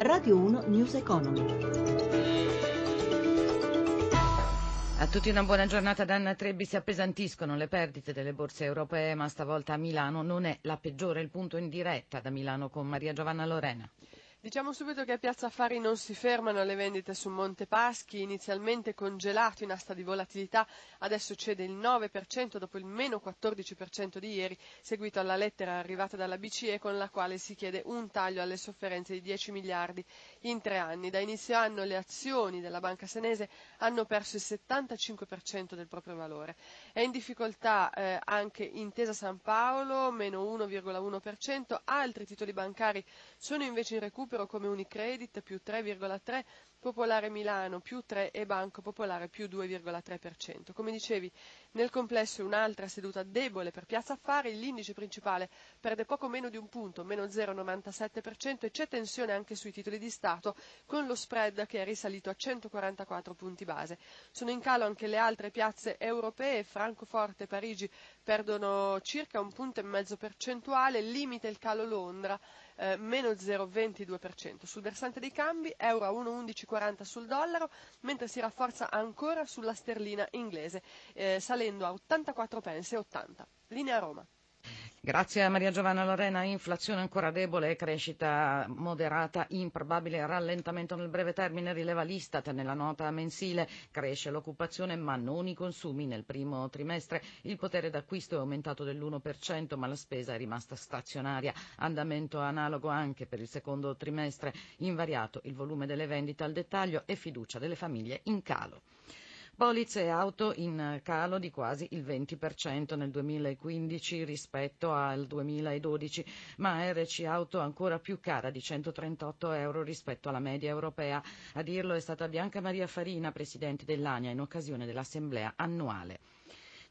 Radio 1 News Economy. A tutti una buona giornata da Anna Trebbi. Si appesantiscono le perdite delle borse europee, ma stavolta a Milano non è la peggiore. Il punto in diretta da Milano con Maria Giovanna Lorena. Diciamo subito che a Piazza Affari non si fermano le vendite su Monte Paschi, inizialmente congelato in asta di volatilità, adesso cede il 9% dopo il meno 14% di ieri, seguito alla lettera arrivata dalla BCE con la quale si chiede un taglio alle sofferenze di 10 miliardi in tre anni. Da inizio anno le azioni della banca senese hanno perso il 75% del proprio valore. È in difficoltà eh, anche Intesa San Paolo, meno 1,1%, altri titoli bancari sono invece in recupero recupero come Unicredit più 3,3, Popolare Milano più 3 e Banco Popolare più 2,3%. Come dicevi, nel complesso un'altra seduta debole per Piazza Affari, l'indice principale perde poco meno di un punto, meno 0,97% e c'è tensione anche sui titoli di Stato con lo spread che è risalito a 144 punti base. Sono in calo anche le altre piazze europee, Francoforte e Parigi perdono circa un punto e mezzo percentuale, limita il calo Londra eh, meno 0,22%. Sul versante dei cambi, euro a 1,1140 sul dollaro, mentre si rafforza ancora sulla sterlina inglese, eh, salendo a 84 pence e 80. Linea Roma. Grazie a Maria Giovanna Lorena, inflazione ancora debole, crescita moderata, improbabile rallentamento nel breve termine, rileva l'Istat nella nota mensile, cresce l'occupazione ma non i consumi. Nel primo trimestre, il potere d'acquisto è aumentato dell'1% ma la spesa è rimasta stazionaria, andamento analogo anche per il secondo trimestre, invariato il volume delle vendite al dettaglio e fiducia delle famiglie in calo. Polizze e auto in calo di quasi il 20% nel 2015 rispetto al 2012, ma RC Auto ancora più cara di 138 euro rispetto alla media europea. A dirlo è stata Bianca Maria Farina, presidente dell'ANIA, in occasione dell'assemblea annuale.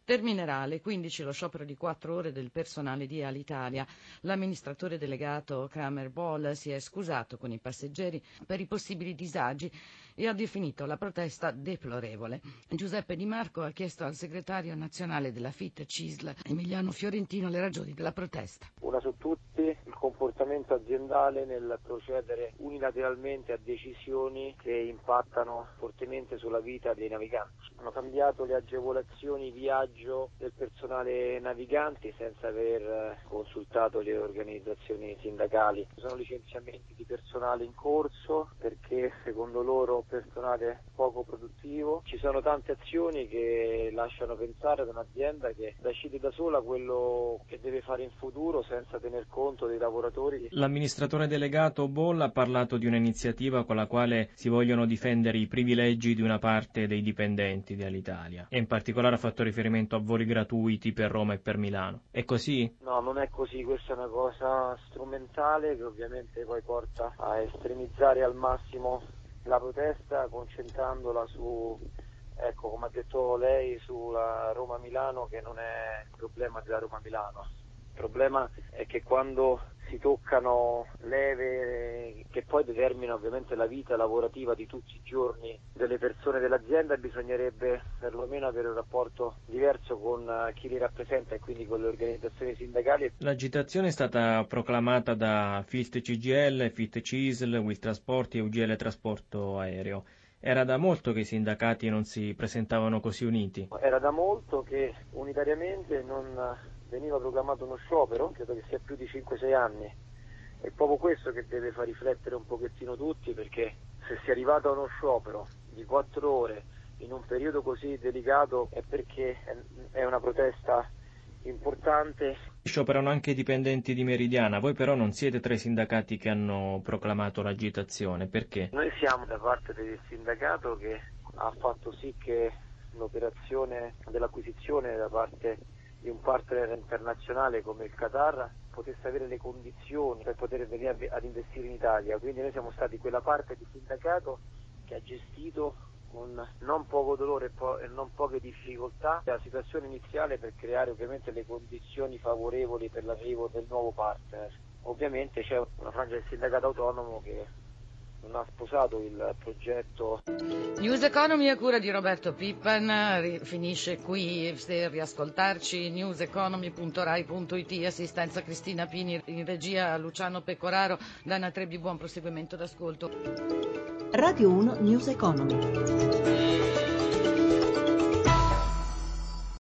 Terminerà alle 15 lo sciopero di quattro ore del personale di Alitalia. L'amministratore delegato Kramer Boll si è scusato con i passeggeri per i possibili disagi e ha definito la protesta deplorevole. Giuseppe Di Marco ha chiesto al segretario nazionale della FIT CISL, Emiliano Fiorentino, le ragioni della protesta. Una su tutti il comportamento aziendale nel procedere unilateralmente a decisioni che impattano fortemente sulla vita dei naviganti. Hanno cambiato le agevolazioni viaggio passaggio del personale naviganti senza aver eh, consultato le organizzazioni sindacali. Ci sono licenziamenti di personale in corso perché secondo loro personale poco produttivo. Ci sono tante azioni che lasciano pensare ad un'azienda che decide da sola quello che deve fare in futuro senza tener conto dei lavoratori. L'amministratore delegato Boll ha parlato di un'iniziativa con la quale si vogliono difendere i privilegi di una parte dei dipendenti dell'Italia e in particolare ha fatto riferimento riferimento a voli gratuiti per Roma e per Milano. È così? No, non è così, questa è una cosa strumentale che ovviamente poi porta a estremizzare al massimo la protesta concentrandola su ecco come ha detto lei sulla Roma-Milano che non è il problema della Roma-Milano il problema è che quando si toccano leve che poi determinano ovviamente la vita lavorativa di tutti i giorni delle persone dell'azienda bisognerebbe perlomeno avere un rapporto diverso con eh, chi li rappresenta e quindi con le organizzazioni sindacali. L'agitazione è stata proclamata da FIST CGL, FIT CISL, WIL Trasporti e UGL Trasporto Aereo. Era da molto che i sindacati non si presentavano così uniti? Era da molto che unitariamente non veniva proclamato uno sciopero, credo che sia più di 5-6 anni. È proprio questo che deve far riflettere un pochettino tutti perché se si è arrivato a uno sciopero di 4 ore in un periodo così delicato è perché è una protesta importante. Scioperano anche i dipendenti di Meridiana, voi però non siete tra i sindacati che hanno proclamato l'agitazione, perché? Noi siamo da parte del sindacato che ha fatto sì che l'operazione dell'acquisizione da parte di un partner internazionale come il Qatar potesse avere le condizioni per poter venire ad investire in Italia. Quindi noi siamo stati quella parte di sindacato che ha gestito con non poco dolore e non poche difficoltà la situazione iniziale per creare ovviamente le condizioni favorevoli per l'arrivo del nuovo partner. Ovviamente c'è una frangia del sindacato autonomo che non ha sposato il progetto. News Economy a cura di Roberto Pippan finisce qui, se riascoltarci newseconomy.rai.it, assistenza Cristina Pini, in regia Luciano Pecoraro, Dana Trebbi, buon proseguimento d'ascolto. Radio 1 News Economy.